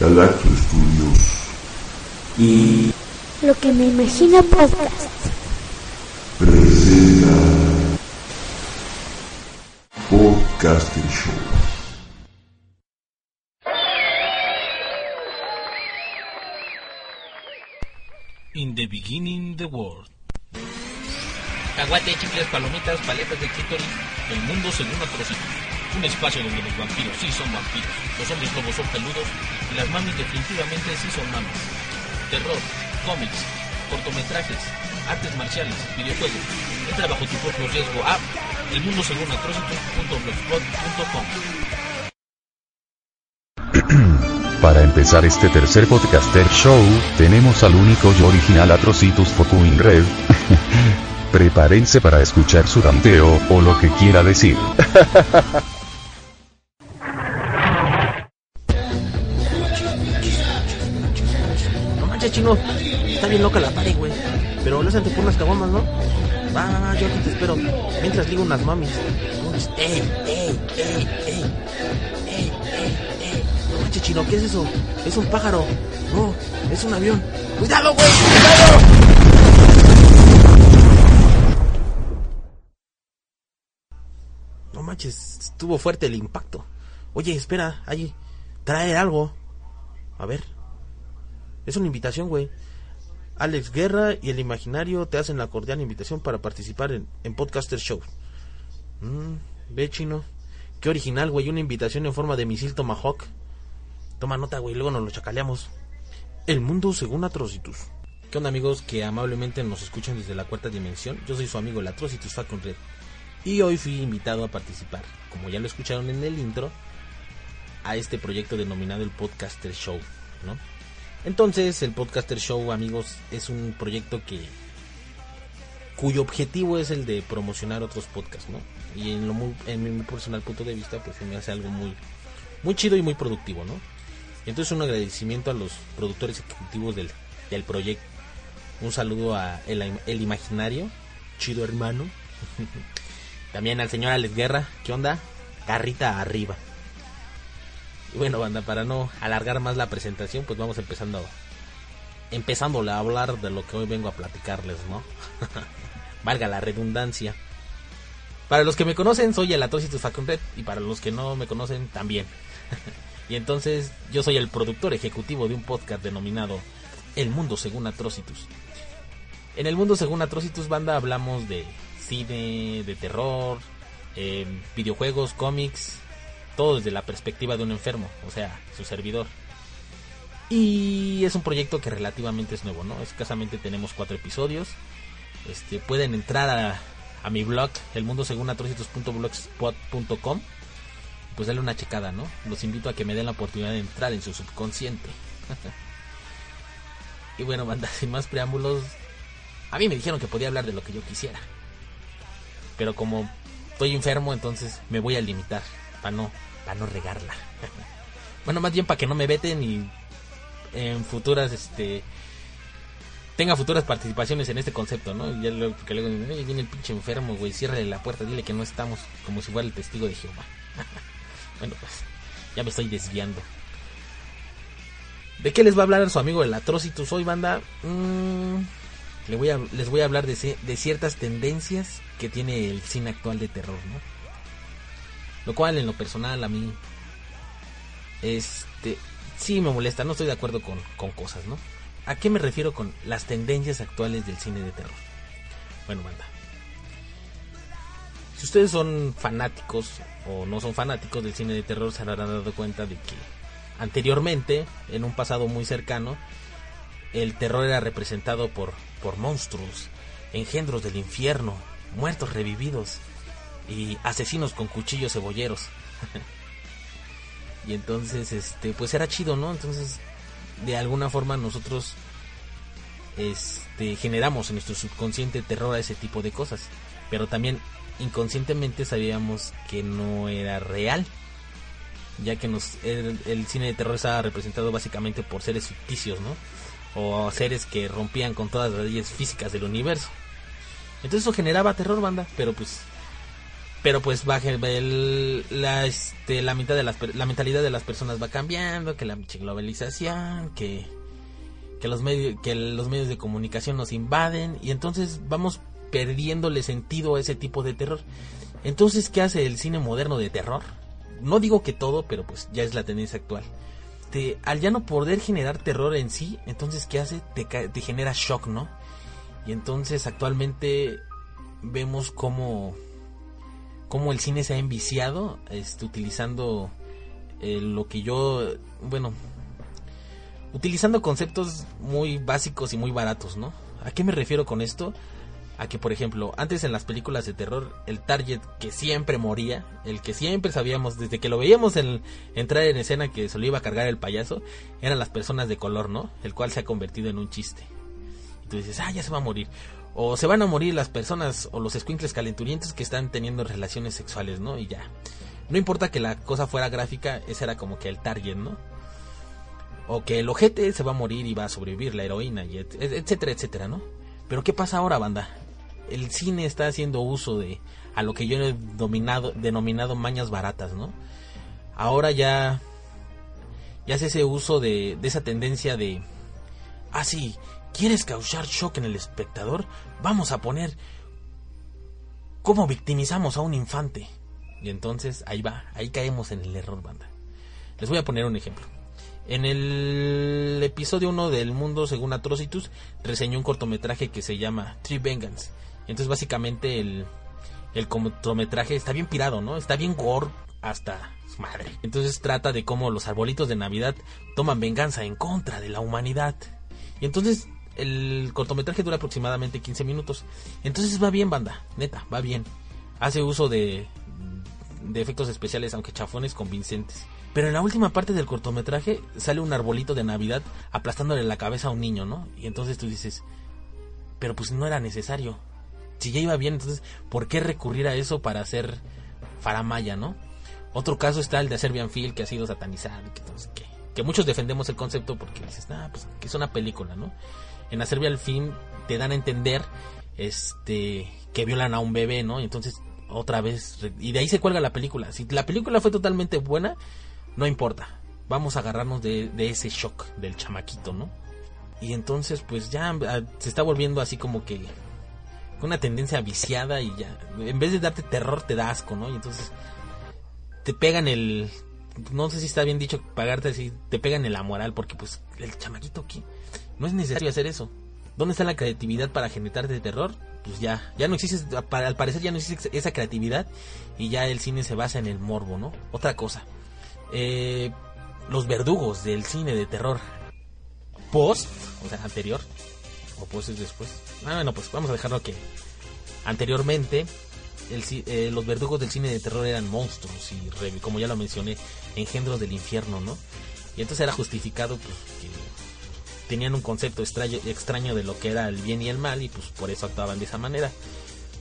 Galacto Studios. Y Lo que me imagino podcast. presenta Podcaster Show. In the beginning the world. Caguate, chicles, palomitas, paletas de clítoris, el mundo según Atrocity. Un espacio donde los vampiros sí son vampiros, los hombres lobos son peludos y las mamis definitivamente sí son mamis. Terror, cómics, cortometrajes, artes marciales, videojuegos. Entra bajo tu propio riesgo a el mundo según. Para empezar este tercer podcaster show, tenemos al único y original Atrocitus Fucking Red. Prepárense para escuchar su ranteo, o lo que quiera decir. chino. Está bien loca la party, güey. Pero lázate por unas caguamas, ¿no? Va, va, va, yo aquí te espero. Mientras ligo unas mamis. Unas- ¡Ey, ey, ey, ey! ¡Ey, ey, ey! No manches, chino, ¿qué es eso? Es un pájaro. No, es un avión. ¡Cuidado, güey! ¡Cuidado! No manches, estuvo fuerte el impacto. Oye, espera, allí. Trae algo. A ver. Es una invitación, güey. Alex Guerra y el Imaginario te hacen la cordial invitación para participar en, en Podcaster Show. Mm, ve, chino. Qué original, güey. Una invitación en forma de misil Tomahawk. Toma nota, güey. Luego nos lo chacaleamos. El mundo según Atrocitus. ¿Qué onda, amigos que amablemente nos escuchan desde la cuarta dimensión? Yo soy su amigo, el Atrocitus Falcon Red. Y hoy fui invitado a participar, como ya lo escucharon en el intro, a este proyecto denominado el Podcaster Show, ¿no? Entonces, el Podcaster Show, amigos, es un proyecto que cuyo objetivo es el de promocionar otros podcasts, ¿no? Y en lo muy, en mi personal punto de vista, pues se me hace algo muy muy chido y muy productivo, ¿no? Entonces un agradecimiento a los productores ejecutivos del, del proyecto. Un saludo a el, el imaginario, chido hermano. También al señor Alex Guerra, ¿qué onda? Carrita arriba. Y bueno, banda, para no alargar más la presentación, pues vamos empezando empezándole a hablar de lo que hoy vengo a platicarles, ¿no? Valga la redundancia. Para los que me conocen, soy el Atrocitus Red y para los que no me conocen, también. y entonces, yo soy el productor ejecutivo de un podcast denominado El Mundo Según Atrocitus. En El Mundo Según Atrocitus Banda hablamos de cine, de terror, eh, videojuegos, cómics, todo desde la perspectiva de un enfermo, o sea, su servidor. Y es un proyecto que relativamente es nuevo, ¿no? Escasamente tenemos cuatro episodios. Este, pueden entrar a, a mi blog, elmundosegunatrocitus.blogspot.com. Pues darle una checada, ¿no? Los invito a que me den la oportunidad de entrar en su subconsciente. y bueno, banda, sin más preámbulos, a mí me dijeron que podía hablar de lo que yo quisiera. Pero como estoy enfermo, entonces me voy a limitar para no, para no regarla. bueno, más bien para que no me veten y en futuras, este, tenga futuras participaciones en este concepto, ¿no? Ya luego, porque luego dicen, "Ay, viene el pinche enfermo, güey, ciérrale la puerta, dile que no estamos, como si fuera el testigo de Jehová. bueno, pues, ya me estoy desviando. ¿De qué les va a hablar su amigo el Atrocitus hoy, banda? Mm, le voy a, les voy a hablar de, de ciertas tendencias que tiene el cine actual de terror, ¿no? Lo cual, en lo personal, a mí, este, sí me molesta, no estoy de acuerdo con, con cosas, ¿no? ¿A qué me refiero con las tendencias actuales del cine de terror? Bueno, banda. Si ustedes son fanáticos o no son fanáticos del cine de terror, se habrán dado cuenta de que anteriormente, en un pasado muy cercano, el terror era representado por, por monstruos, engendros del infierno, muertos revividos y asesinos con cuchillos cebolleros. y entonces, este, pues era chido, ¿no? Entonces, de alguna forma nosotros este, generamos en nuestro subconsciente terror a ese tipo de cosas. Pero también inconscientemente sabíamos que no era real. Ya que nos, el, el cine de terror estaba representado básicamente por seres ficticios, ¿no? O seres que rompían con todas las leyes físicas del universo. Entonces eso generaba terror, banda. Pero pues pero pues baja el, la este la mitad de las la mentalidad de las personas va cambiando que la globalización que que los medios que los medios de comunicación nos invaden y entonces vamos perdiéndole sentido a ese tipo de terror. Entonces qué hace el cine moderno de terror no digo que todo pero pues ya es la tendencia actual. Te, al ya no poder generar terror en sí entonces qué hace te, te genera shock no y entonces actualmente vemos cómo cómo el cine se ha enviciado este, utilizando eh, lo que yo, bueno, utilizando conceptos muy básicos y muy baratos, ¿no? ¿A qué me refiero con esto? A que, por ejemplo, antes en las películas de terror, el target que siempre moría, el que siempre sabíamos, desde que lo veíamos en, entrar en escena que se lo iba a cargar el payaso, eran las personas de color, ¿no? El cual se ha convertido en un chiste. Y tú dices, ah, ya se va a morir o se van a morir las personas o los escuincles calenturientos que están teniendo relaciones sexuales, ¿no? Y ya. No importa que la cosa fuera gráfica, ese era como que el target, ¿no? O que el ojete se va a morir y va a sobrevivir, la heroína, y etcétera, etcétera, ¿no? Pero ¿qué pasa ahora, banda? El cine está haciendo uso de a lo que yo he denominado mañas baratas, ¿no? Ahora ya, ya hace ese uso de, de esa tendencia de, ah, sí, ¿Quieres causar shock en el espectador? Vamos a poner cómo victimizamos a un infante. Y entonces ahí va, ahí caemos en el error, banda. Les voy a poner un ejemplo. En el episodio 1 del Mundo según Atrocitus reseñó un cortometraje que se llama Tree Vengeance. Entonces básicamente el, el cortometraje está bien pirado, ¿no? Está bien gore hasta madre. Entonces trata de cómo los arbolitos de Navidad toman venganza en contra de la humanidad. Y entonces el cortometraje dura aproximadamente 15 minutos. Entonces va bien, banda, neta, va bien. Hace uso de, de efectos especiales, aunque chafones convincentes. Pero en la última parte del cortometraje sale un arbolito de Navidad aplastándole la cabeza a un niño, ¿no? Y entonces tú dices, pero pues no era necesario. Si ya iba bien, entonces, ¿por qué recurrir a eso para hacer faramaya, no? Otro caso está el de Serbian Phil, que ha sido satanizado, que, que, que muchos defendemos el concepto porque dices, ah, pues que es una película, ¿no? En Serbia al fin te dan a entender este que violan a un bebé, ¿no? Y entonces otra vez y de ahí se cuelga la película. Si la película fue totalmente buena, no importa. Vamos a agarrarnos de, ese shock del chamaquito, ¿no? Y entonces pues ya ah, se está volviendo así como que una tendencia viciada y ya en vez de darte terror te da asco, ¿no? Y entonces te pegan el no sé si está bien dicho pagarte así, te pegan en la moral porque pues el chamaquito no es necesario hacer eso. ¿Dónde está la creatividad para generar de terror? Pues ya, ya no existe, al parecer ya no existe esa creatividad y ya el cine se basa en el morbo, ¿no? Otra cosa, eh, los verdugos del cine de terror post, o sea, anterior, o post es después. Ah, bueno, pues vamos a dejarlo que anteriormente el, eh, los verdugos del cine de terror eran monstruos y, como ya lo mencioné, engendros del infierno, ¿no? Y entonces era justificado pues, que tenían un concepto extraño, de lo que era el bien y el mal y pues por eso actuaban de esa manera.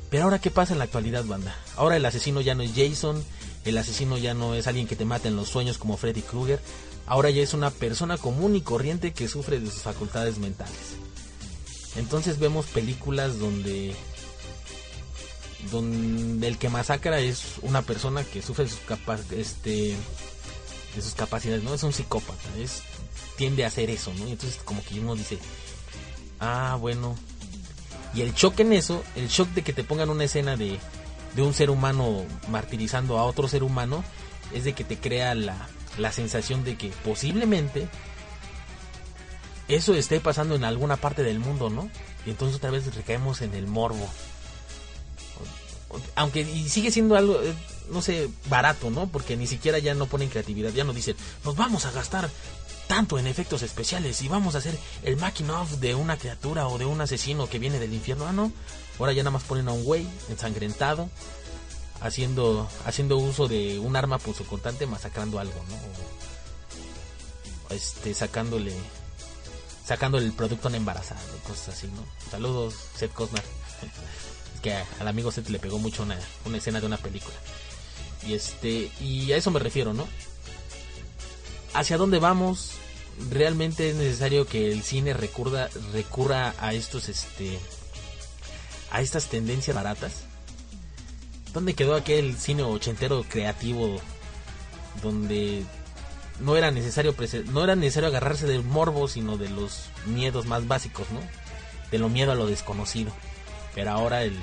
Pero ahora qué pasa en la actualidad, banda? Ahora el asesino ya no es Jason, el asesino ya no es alguien que te mata en los sueños como Freddy Krueger, ahora ya es una persona común y corriente que sufre de sus facultades mentales. Entonces vemos películas donde donde el que masacra es una persona que sufre de sus este de sus capacidades, no es un psicópata, es tiende a hacer eso, ¿no? Y entonces como que uno dice, ah, bueno. Y el shock en eso, el shock de que te pongan una escena de, de un ser humano martirizando a otro ser humano, es de que te crea la, la sensación de que posiblemente eso esté pasando en alguna parte del mundo, ¿no? Y entonces otra vez recaemos en el morbo. Aunque y sigue siendo algo, eh, no sé, barato, ¿no? Porque ni siquiera ya no ponen creatividad, ya no dicen, nos vamos a gastar tanto en efectos especiales y vamos a hacer el making de una criatura o de un asesino que viene del infierno. Ah, no. Ahora ya nada más ponen a un güey ensangrentado haciendo haciendo uso de un arma punzocortante masacrando algo, ¿no? Este sacándole sacándole el producto a una embarazada y cosas así, ¿no? Saludos, Seth Cosnar. que al amigo Seth le pegó mucho una, una escena de una película. Y este y a eso me refiero, ¿no? ¿Hacia dónde vamos? Realmente es necesario que el cine recurra recurra a estos este a estas tendencias baratas. ¿Dónde quedó aquel cine ochentero creativo donde no era necesario no era necesario agarrarse del morbo, sino de los miedos más básicos, ¿no? De lo miedo a lo desconocido. Pero ahora el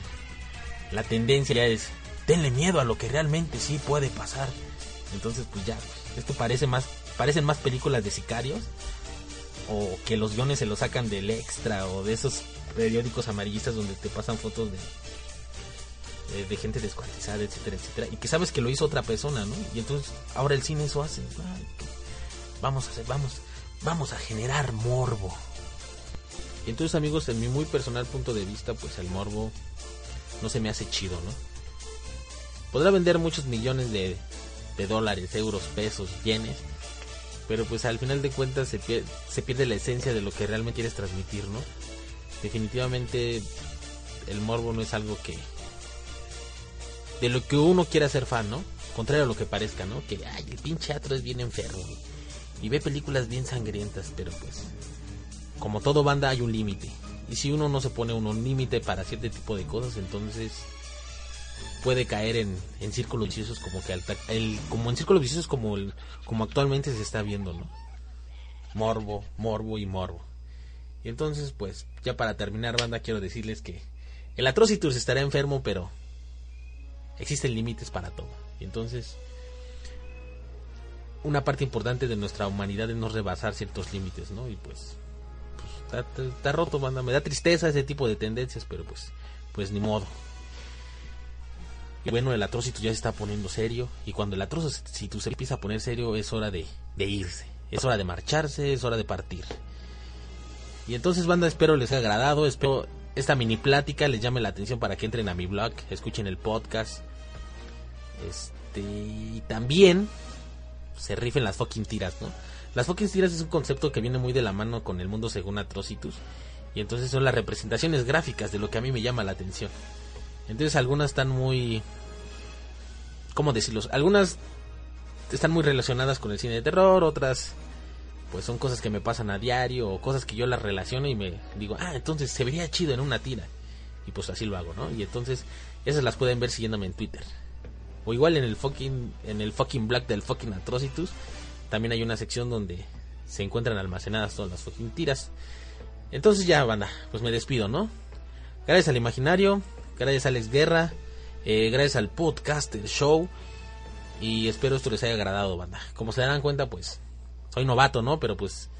la tendencia ya es tenle miedo a lo que realmente sí puede pasar. Entonces, pues ya, esto parece más parecen más películas de sicarios o que los guiones se los sacan del extra o de esos periódicos amarillistas donde te pasan fotos de, de, gente descuartizada, etcétera, etcétera, y que sabes que lo hizo otra persona, ¿no? Y entonces ahora el cine eso hace. vamos a hacer, vamos, vamos a generar morbo. Y entonces amigos, en mi muy personal punto de vista, pues el morbo no se me hace chido, ¿no? Podrá vender muchos millones de, de dólares, euros, pesos, yenes, pero pues al final de cuentas se pierde, se pierde la esencia de lo que realmente quieres transmitir, ¿no? definitivamente el morbo no es algo que de lo que uno quiera ser fan, ¿no? Contrario a lo que parezca, ¿no? Que ay, el pinche teatro es bien enfermo y ve películas bien sangrientas, pero pues como todo banda hay un límite. Y si uno no se pone un límite para cierto tipo de cosas, entonces puede caer en, en círculos viciosos como que el, como en círculos viciosos como el, como actualmente se está viendo, ¿no? Morbo, morbo y morbo. Y entonces, pues, ya para terminar, banda, quiero decirles que el Atrocitus estará enfermo, pero existen límites para todo. Y entonces, una parte importante de nuestra humanidad es no rebasar ciertos límites, ¿no? Y pues, está, roto, banda. Me da tristeza ese tipo de tendencias, pero pues, pues ni modo. Y bueno, el Atrocitus ya se está poniendo serio. Y cuando el Atrocitus se empieza a poner serio, es hora de, de irse. Es hora de marcharse, es hora de partir. Y entonces, banda, espero les haya agradado. Espero esta mini plática les llame la atención para que entren a mi blog, escuchen el podcast. Este, y también se rifen las fucking tiras, ¿no? Las fucking tiras es un concepto que viene muy de la mano con el mundo según Atrocitus. Y entonces son las representaciones gráficas de lo que a mí me llama la atención. Entonces algunas están muy... ¿Cómo decirlo? Algunas están muy relacionadas con el cine de terror, otras pues son cosas que me pasan a diario o cosas que yo las relaciono y me digo, ah, entonces se vería chido en una tira. Y pues así lo hago, ¿no? Y entonces esas las pueden ver siguiéndome en Twitter. O igual en el fucking en el fucking black del fucking Atrocitus también hay una sección donde se encuentran almacenadas todas las fucking. Entonces ya, banda, pues me despido, ¿no? Gracias al imaginario, gracias a Alex Guerra, eh, gracias al podcast, el show. Y espero esto les haya agradado, banda. Como se darán cuenta, pues soy novato, ¿no? Pero pues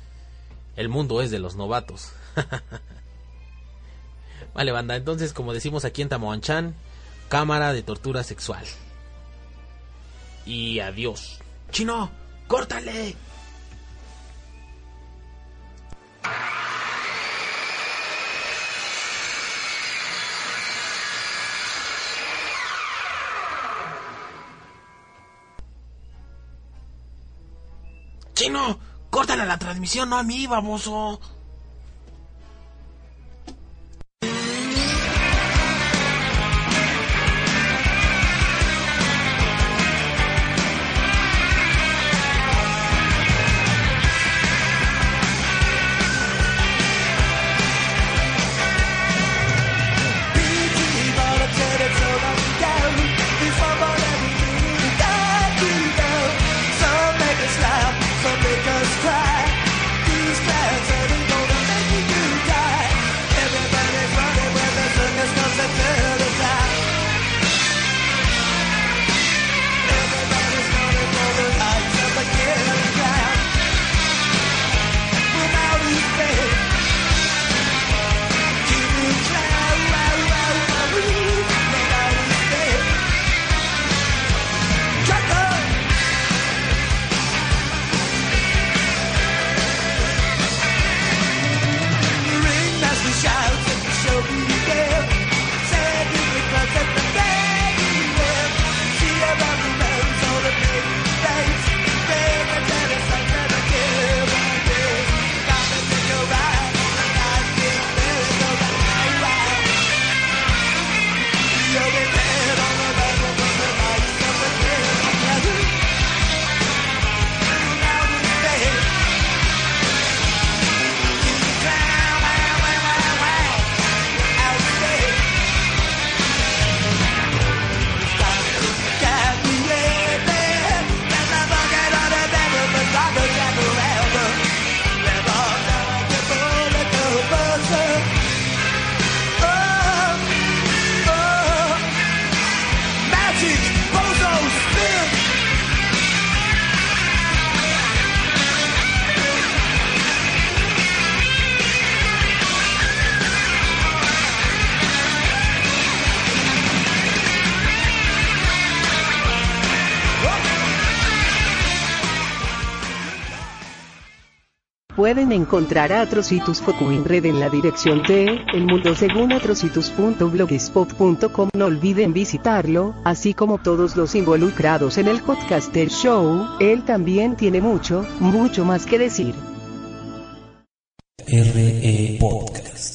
el mundo es de los novatos. vale, banda, entonces como decimos aquí en Tamoanchan, cámara de tortura sexual. Y adiós. Chino, córtale. Chino, córtale la transmisión, no a mí, baboso. Pueden encontrar a Atrocitus Focuin Red en la dirección de El Mundo según atrocitus.blogspot.com. No olviden visitarlo, así como todos los involucrados en el Podcaster Show. Él también tiene mucho, mucho más que decir. RE Podcast.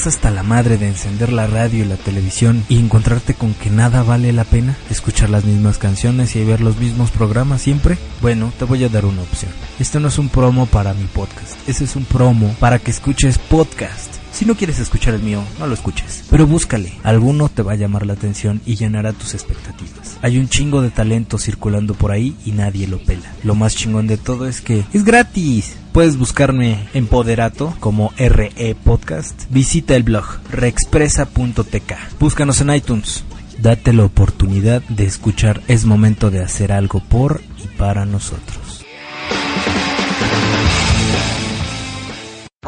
¿Estás hasta la madre de encender la radio y la televisión y encontrarte con que nada vale la pena? ¿Escuchar las mismas canciones y ver los mismos programas siempre? Bueno, te voy a dar una opción. Esto no es un promo para mi podcast, ese es un promo para que escuches podcast. Si no quieres escuchar el mío, no lo escuches. Pero búscale, alguno te va a llamar la atención y llenará tus expectativas. Hay un chingo de talento circulando por ahí y nadie lo pela. Lo más chingón de todo es que es gratis. Puedes buscarme en Poderato como RE Podcast. Visita el blog reexpresa.tk. Búscanos en iTunes. Date la oportunidad de escuchar Es momento de hacer algo por y para nosotros.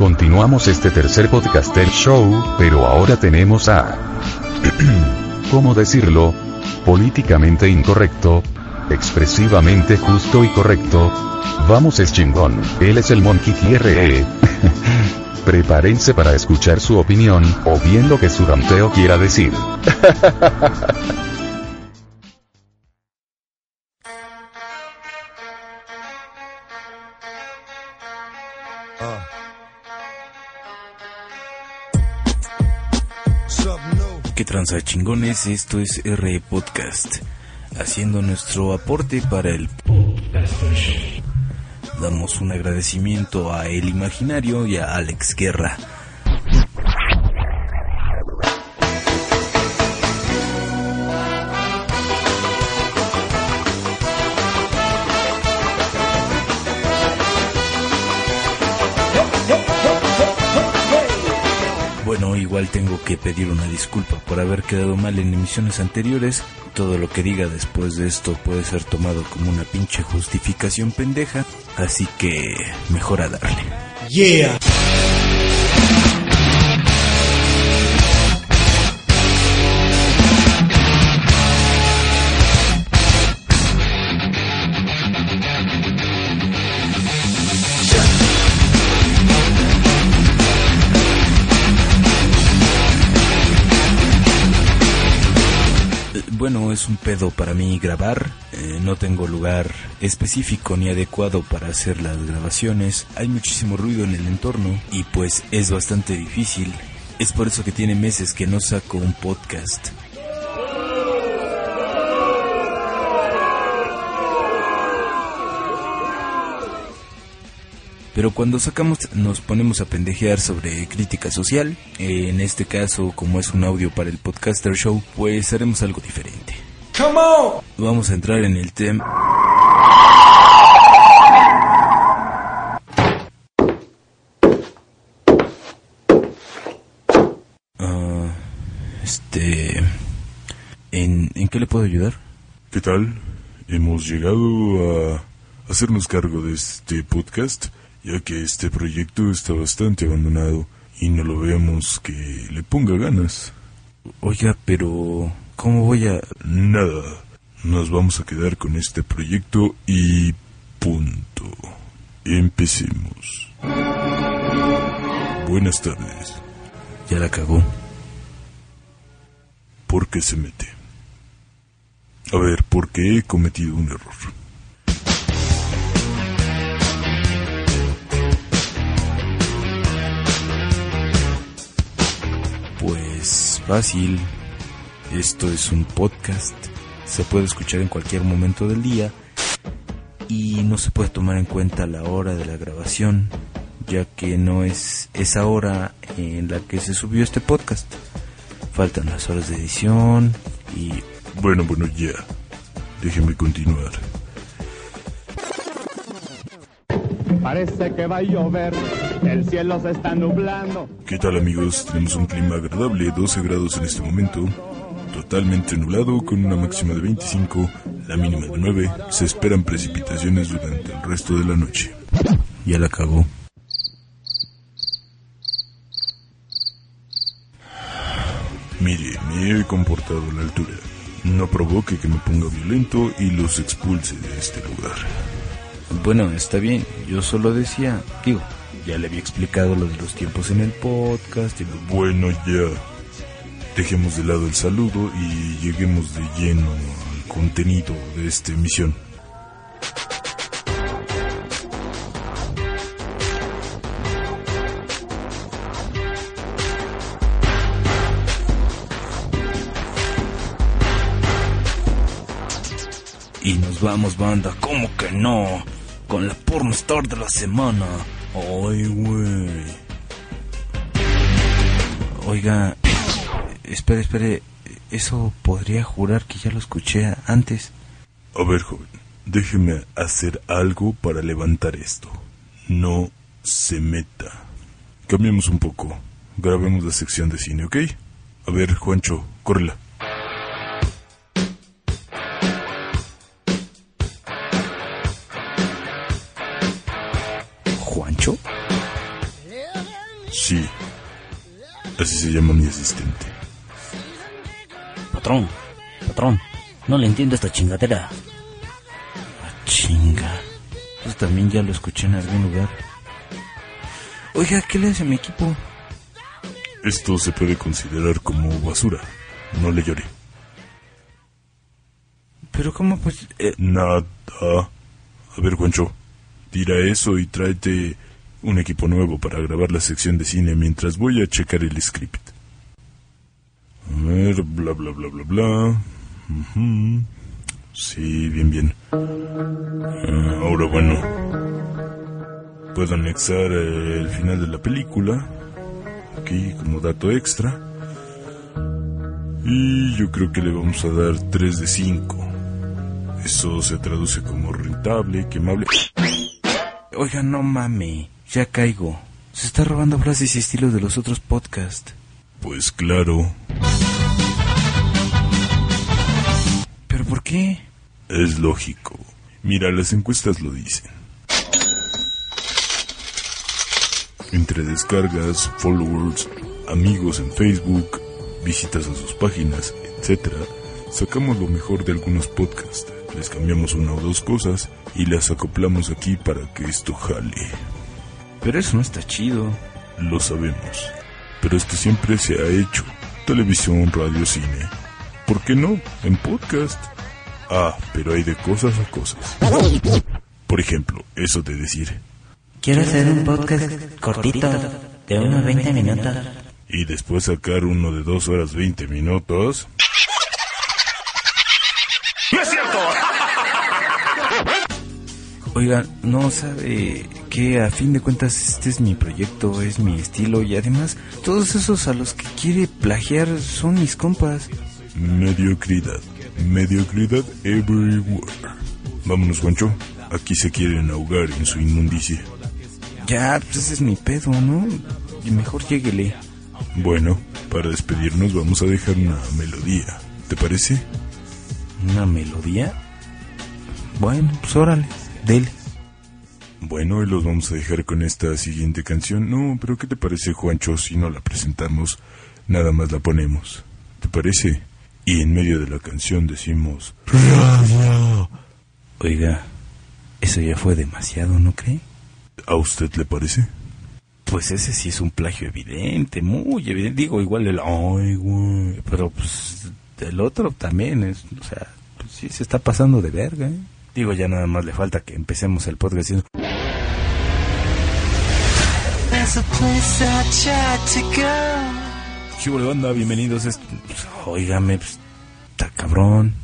Continuamos este tercer podcaster show, pero ahora tenemos a... ¿Cómo decirlo? Políticamente incorrecto, expresivamente justo y correcto. Vamos es chingón, él es el Monkey RE. Prepárense para escuchar su opinión, o bien lo que su ranteo quiera decir. ¿Qué tranza chingones? Esto es RE Podcast, haciendo nuestro aporte para el Podcaster Show. Damos un agradecimiento a El Imaginario y a Alex Guerra. Bueno, igual tengo que pedir una disculpa por haber quedado mal en emisiones anteriores. Todo lo que diga después de esto puede ser tomado como una pinche justificación pendeja, así que mejor a darle. Yeah. Es un pedo para mí grabar. Eh, no tengo lugar específico ni adecuado para hacer las grabaciones. Hay muchísimo ruido en el entorno y pues es bastante difícil. Es por eso que tiene meses que no saco un podcast. Pero cuando sacamos nos ponemos a pendejear sobre crítica social. Eh, en este caso, como es un audio para el podcaster show, pues haremos algo diferente. Vamos a entrar en el tema. Ah, este... ¿en, ¿En qué le puedo ayudar? ¿Qué tal? Hemos llegado a hacernos cargo de este podcast, ya que este proyecto está bastante abandonado y no lo vemos que le ponga ganas. Oiga, pero... ¿Cómo voy a...? Nada, nos vamos a quedar con este proyecto y punto. Empecemos. Buenas tardes. Ya la cagó. ¿Por qué se mete? A ver, porque he cometido un error. Pues fácil. Esto es un podcast. Se puede escuchar en cualquier momento del día. Y no se puede tomar en cuenta la hora de la grabación, ya que no es esa hora en la que se subió este podcast. Faltan las horas de edición y... Bueno, bueno, ya. Déjeme continuar. Parece que va a llover, el cielo se está nublando. ¿Qué tal amigos? Tenemos un clima agradable, 12 grados en este momento totalmente nublado con una máxima de 25, la mínima de 9. Se esperan precipitaciones durante el resto de la noche. Ya la cagó. Mire, me he comportado a la altura. No provoque que me ponga violento y los expulse de este lugar. Bueno, está bien. Yo solo decía, digo, ya le había explicado lo de los tiempos en el podcast y lo... Bueno, ya. Dejemos de lado el saludo y lleguemos de lleno al contenido de esta emisión. Y nos vamos, banda, ¿cómo que no? Con la pornostar de la semana. Ay, güey. Oiga, espere, espere. Eso podría jurar que ya lo escuché antes. A ver, joven, déjeme hacer algo para levantar esto. No se meta. Cambiemos un poco. Grabemos la sección de cine, ¿ok? A ver, Juancho, córrela. ¿Juancho? Sí. Así se llama mi asistente. Patrón, patrón, no le entiendo esta chingadera. Ah, chinga. Pues también ya lo escuché en algún lugar. Oiga, ¿qué le hace a mi equipo? Esto se puede considerar como basura. No le llore. Pero cómo pues... eh, Nada. A ver, Juancho, tira eso y tráete un equipo nuevo para grabar la sección de cine mientras voy a checar el script. A ver, bla, bla, bla, bla, bla. Sí, bien, bien. Ah, ahora, bueno. Puedo anexar eh, el final de la película. Aquí como dato extra. Y yo creo que le vamos a dar 3 de 5. Eso se traduce como rentable, quemable. Oiga, no mame. Ya caigo. Se está robando frases y estilos de los otros podcasts. Pues claro, qué? es lógico. Mira, las encuestas lo dicen. Entre descargas, followers, amigos en Facebook, visitas a sus páginas, etc., sacamos lo mejor de algunos podcasts, les cambiamos una o dos cosas y las acoplamos aquí para que esto jale. Pero eso no está chido. Lo sabemos, pero esto siempre se ha hecho. Televisión, radio, cine. ¿Por qué no? En podcast. Ah, pero hay de cosas a cosas. Por ejemplo, eso de decir, Quiero hacer un podcast cortito, de unos 20 minutos. y después sacar uno de dos horas 20 minutos. Oiga, no sabe que a fin de cuentas este es mi proyecto, es mi estilo y además todos esos a los que quiere plagiar son mis compas. Mediocridad. Mediocridad everywhere. Vámonos, Juancho. Aquí se quieren ahogar en su inmundicia. Ya, pues ese es mi pedo, ¿no? Y mejor lléguele. Bueno, para despedirnos vamos a dejar una melodía. ¿Te parece? ¿Una melodía? Bueno, pues órale, dele. Bueno, y los vamos a dejar con esta siguiente canción. No, pero ¿qué te parece, Juancho, si no la presentamos? Nada más la ponemos. ¿Te parece? Y en medio de la canción decimos... Oiga, eso ya fue demasiado, ¿no cree? ¿A usted le parece? Pues ese sí es un plagio evidente, muy evidente. Digo, igual el... Ay, güey. Pero pues el otro también es... O sea, pues sí se está pasando de verga, ¿eh? Digo, ya nada más le falta que empecemos el podcast diciendo... ¿Qué hubo, banda? Bienvenidos. a este- pues, óigame, pues, está cabrón.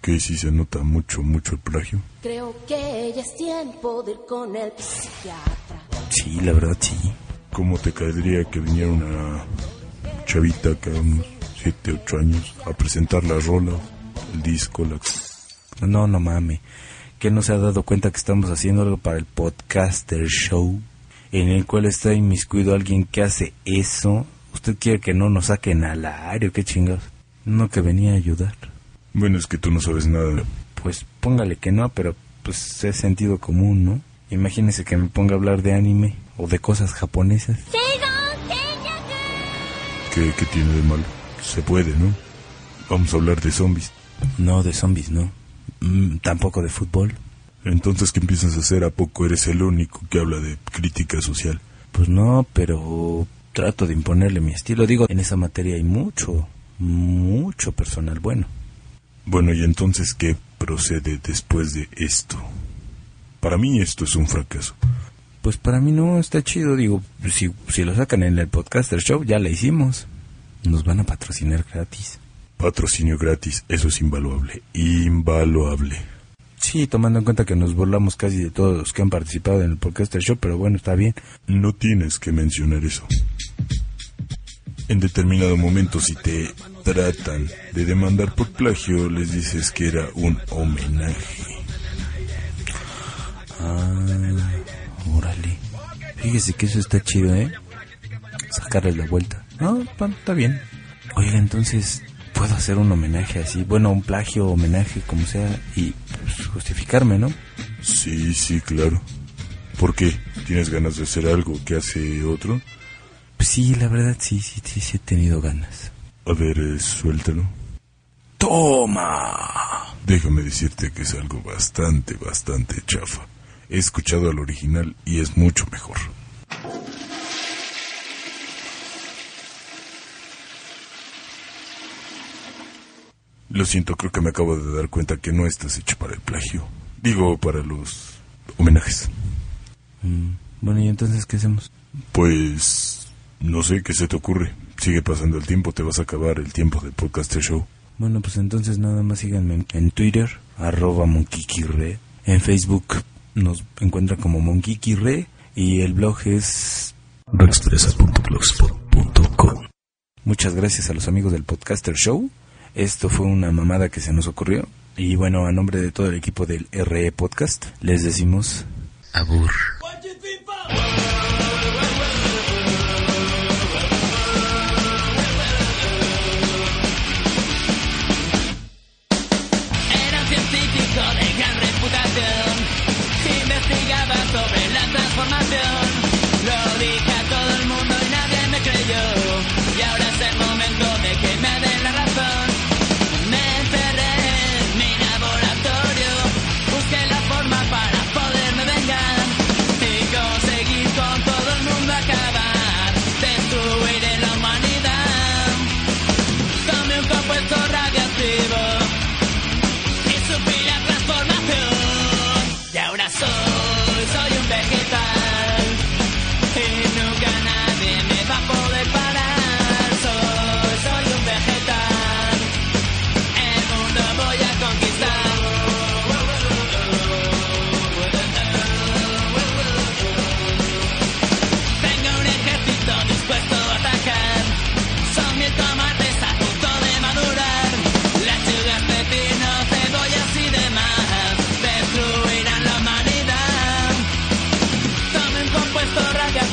Que sí se nota mucho, mucho el plagio. Creo que ya es tiempo de ir con el psiquiatra. Sí, la verdad, sí. ¿Cómo te caería que viniera una chavita acá, unos 7, 8 años, a presentar la rola, el disco, la... No, no mame. Que no se ha dado cuenta que estamos haciendo algo para el podcaster show, en el cual está inmiscuido alguien que hace eso. ¿Usted quiere que no nos saquen al aire qué chingados? No que venía a ayudar. Bueno, es que tú no sabes nada. Pues póngale que no, pero pues es sentido común, ¿no? Imagínese que me ponga a hablar de anime o de cosas japonesas. ¿Qué, qué tiene de malo? se puede, ¿no? Vamos a hablar de zombies. No, de zombies, no. Mm, tampoco de fútbol. Entonces, ¿qué empiezas a hacer? ¿A poco eres el único que habla de crítica social? Pues no, pero trato de imponerle mi estilo. Digo, en esa materia hay mucho, mucho personal bueno. Bueno, ¿y entonces qué procede después de esto? Para mí esto es un fracaso. Pues para mí no, está chido. Digo, si, si lo sacan en el podcaster show, ya la hicimos. Nos van a patrocinar gratis. Patrocinio gratis, eso es invaluable. Invaluable. Sí, tomando en cuenta que nos burlamos casi de todos los que han participado en el podcaster show, pero bueno, está bien. No tienes que mencionar eso. En determinado momento, si te tratan de demandar por plagio, les dices que era un homenaje. Ah, órale. Fíjese que eso está chido, ¿eh? Sacarles la vuelta. Pa- está bien. Oiga, entonces, ¿puedo hacer un homenaje así? Bueno, un plagio, homenaje, como sea, y pues, justificarme, ¿no? Sí, sí, claro. ¿Por qué? ¿Tienes ganas de hacer algo que hace otro? Pues sí, la verdad, sí, sí, sí, sí he tenido ganas. A ver, eh, suéltalo. ¡Toma! Déjame decirte que es algo bastante, bastante chafa. He escuchado al original y es mucho mejor. Lo siento, creo que me acabo de dar cuenta que no estás hecho para el plagio. Digo, para los homenajes. Mm, bueno, ¿y entonces qué hacemos? Pues no sé qué se te ocurre. Sigue pasando el tiempo, te vas a acabar el tiempo del podcaster show. Bueno, pues entonces nada más síganme en, Twitter, arroba monkikirre. En Facebook nos encuentran como monkikirre. Y el blog es Rexpresa.blogspot.com Muchas gracias a los amigos del Podcaster Show. Esto fue una mamada que se nos ocurrió. Y bueno, a nombre de todo el equipo del RE Podcast, les decimos abur.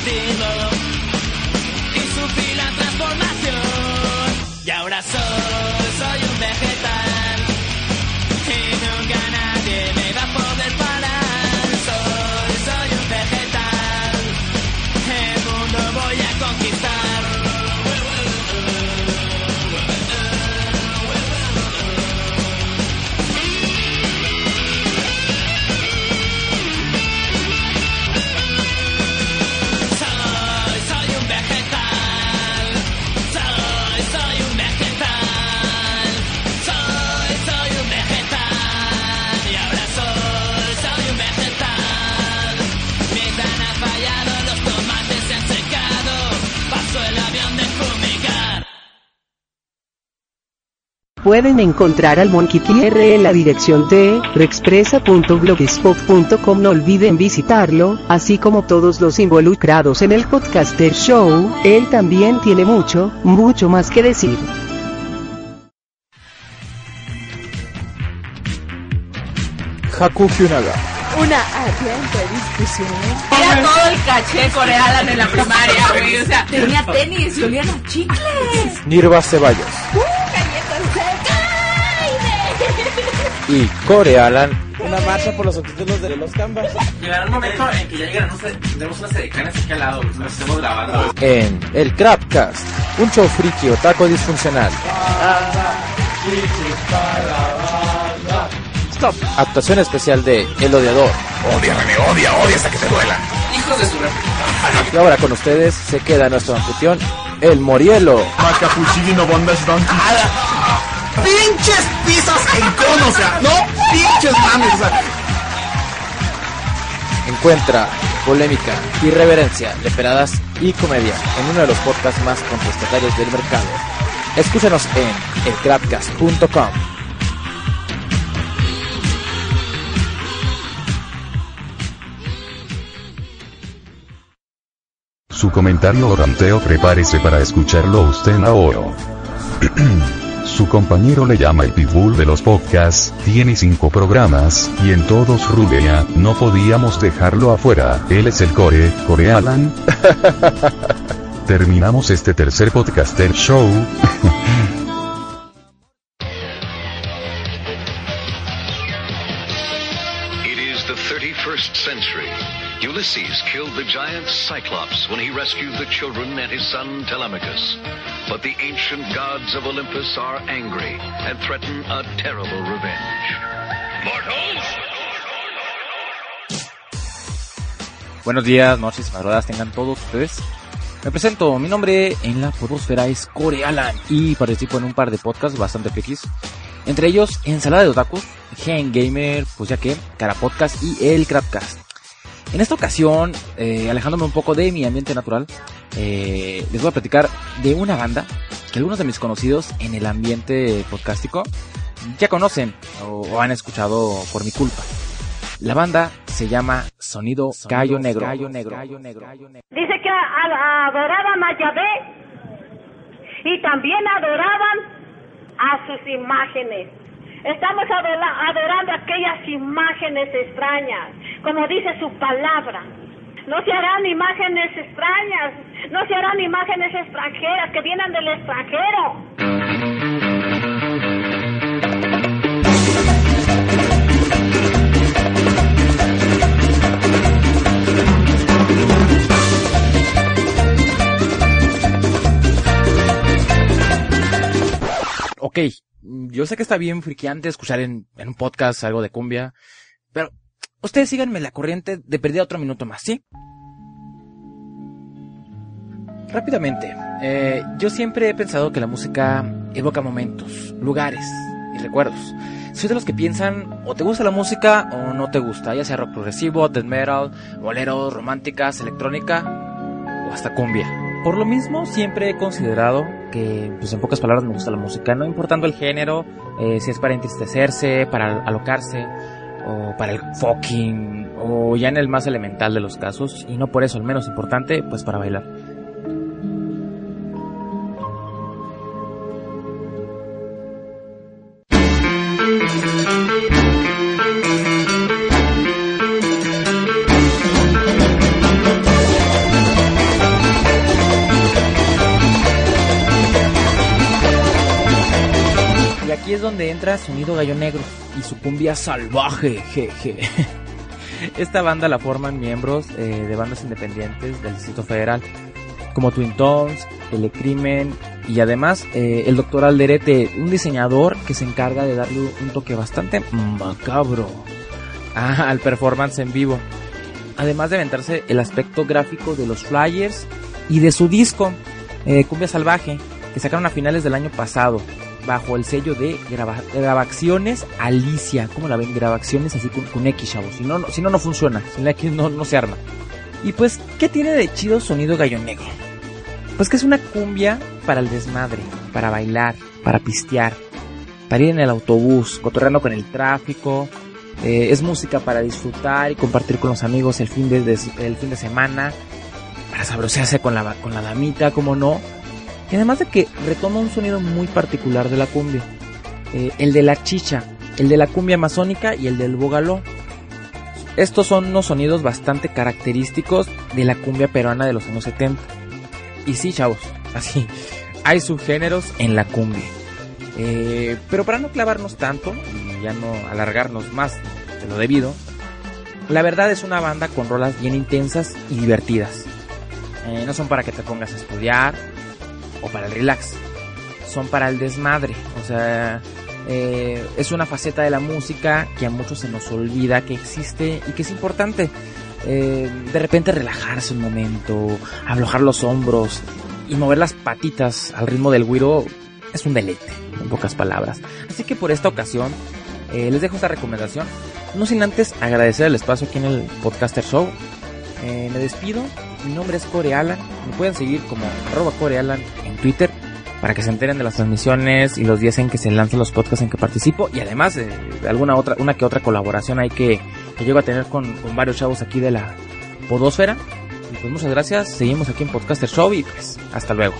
something Pueden encontrar al Monkey QR en la dirección de rexpresa.blogspot.com. No olviden visitarlo, así como todos los involucrados en el podcaster show. Él también tiene mucho, mucho más que decir. Haku Hyunaga. Una ardiente discusión. Era todo el caché coreano en la primaria, güey. O sea, tenía tenis y olían a chicles. Nirva Ceballos. Y Core Alan una marcha por los subtítulos de los canvas. Llegará un momento en que ya llegarán tenemos unas edecanes aquí al lado, nos estamos grabando. En el Crapcast, un show friki o taco disfuncional. Stop. Actuación especial de El Odiador. Odia, me odia, odia hasta que te duela. Hijos de su Y ahora con ustedes se queda nuestro anfitrión, El Morielo. Macapuchino Bondas Donkey. Pinches pizzas en cono, o sea, no pinches mames, o sea. Encuentra polémica, irreverencia, leperadas y comedia en uno de los podcasts más contestatarios del mercado. Escúchanos en elcrapcast.com. Su comentario o ranteo prepárese para escucharlo usted ahora. Su compañero le llama el pitbull de los podcasts, tiene cinco programas, y en todos rubea, no podíamos dejarlo afuera, él es el core, Core Alan. Terminamos este tercer podcaster show. It is the 31st century. Ulysses killed the giant Cyclops when he rescued the children and his son Telemachus. But the ancient gods of Olympus are angry and threaten a terrible revenge. Mortals! Buenos días, noches, madrugadas tengan todos ustedes. Me presento, mi nombre en la podosfera es Core Alan y participo en un par de podcasts bastante frikis. Entre ellos, Ensalada de Otakus, Gen Gamer, pues ya que, Cara Podcast y El Crapcast. En esta ocasión, eh, alejándome un poco de mi ambiente natural, eh, les voy a platicar de una banda que algunos de mis conocidos en el ambiente podcástico ya conocen o, o han escuchado por mi culpa. La banda se llama Sonido, Gallo Negro. Dice que a- a- adoraban a Yahvé y también adoraban a sus imágenes. Estamos adorando aquellas imágenes extrañas, como dice su palabra. No se harán imágenes extrañas, no se harán imágenes extranjeras que vienen del extranjero. Ok, yo sé que está bien friqueante escuchar en, en un podcast algo de cumbia, pero ustedes síganme la corriente de perder otro minuto más, ¿sí? Rápidamente, eh, yo siempre he pensado que la música evoca momentos, lugares y recuerdos. Soy de los que piensan o te gusta la música o no te gusta, ya sea rock progresivo, death metal, boleros, románticas, electrónica o hasta cumbia. Por lo mismo, siempre he considerado que, pues en pocas palabras, me gusta la música, no importando el género, eh, si es para entristecerse, para alocarse, o para el fucking, o ya en el más elemental de los casos, y no por eso el menos importante, pues para bailar. Es donde entra Sonido Gallo Negro y su cumbia salvaje, jeje. Esta banda la forman miembros eh, de bandas independientes del Distrito Federal, como Twin Tones, Telecrimen y además eh, el Dr. Alderete, un diseñador que se encarga de darle un toque bastante macabro ah, al performance en vivo. Además de aventarse el aspecto gráfico de los flyers y de su disco, eh, Cumbia Salvaje, que sacaron a finales del año pasado bajo el sello de graba- Grabaciones Alicia. ¿Cómo la ven? Grabaciones así con, con X, chavos. Si no, no, si no, no funciona. Sin la X no, no se arma. Y pues, ¿qué tiene de chido sonido gallo negro? Pues que es una cumbia para el desmadre, para bailar, para pistear, para ir en el autobús, cotorreando con el tráfico. Eh, es música para disfrutar y compartir con los amigos el fin de, de- el fin de semana, para sabrosearse con la, con la damita, como no. Y además de que retoma un sonido muy particular de la cumbia. Eh, el de la chicha, el de la cumbia amazónica y el del bogaló. Estos son unos sonidos bastante característicos de la cumbia peruana de los años 70. Y sí, chavos, así, hay subgéneros en la cumbia. Eh, pero para no clavarnos tanto y ya no alargarnos más obviamente lo debido. La verdad es una banda con rolas bien intensas y divertidas. Eh, no son para que te pongas a estudiar o para el relax. Son para el desmadre. O sea, eh, es una faceta de la música que a muchos se nos olvida que existe y que es importante. Eh, de repente relajarse un momento, aflojar los hombros y mover las patitas al ritmo del güiro es un deleite, en pocas palabras. Así que por esta ocasión eh, les dejo esta recomendación. No sin antes agradecer el espacio aquí en el Podcaster Show. Me despido. Mi nombre es Core Alan. Me pueden seguir como arroba Alan Twitter para que se enteren de las transmisiones y los días en que se lanzan los podcasts en que participo y además de, alguna otra, una que otra colaboración hay que, que llego a tener con, con varios chavos aquí de la podosfera. Y pues muchas gracias, seguimos aquí en Podcaster Show y pues hasta luego.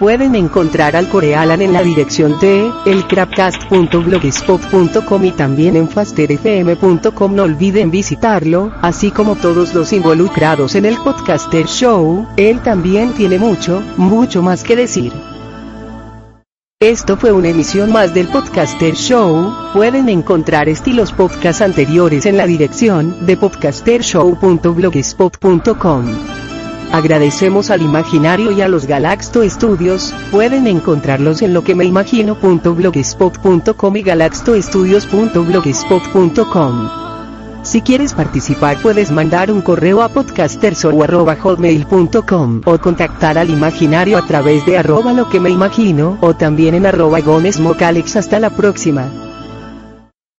Pueden encontrar al Corealan en la dirección de elcrapcast.blogspot.com y también en fasterfm.com. No olviden visitarlo, así como todos los involucrados en el podcaster show. Él también tiene mucho, mucho más que decir. Esto fue una emisión más del Podcaster Show. Pueden encontrar estilos podcast anteriores en la dirección de podcastershow.blogspot.com. Agradecemos al Imaginario y a los Galaxto Studios, pueden encontrarlos en lo que me imagino.blogspot.com y galaxtoestudios.blogspot.com. Si quieres participar puedes mandar un correo a podcastershow.hotmail.com o contactar al imaginario a través de arroba lo que me imagino o también en arroba Gómez. Hasta la próxima.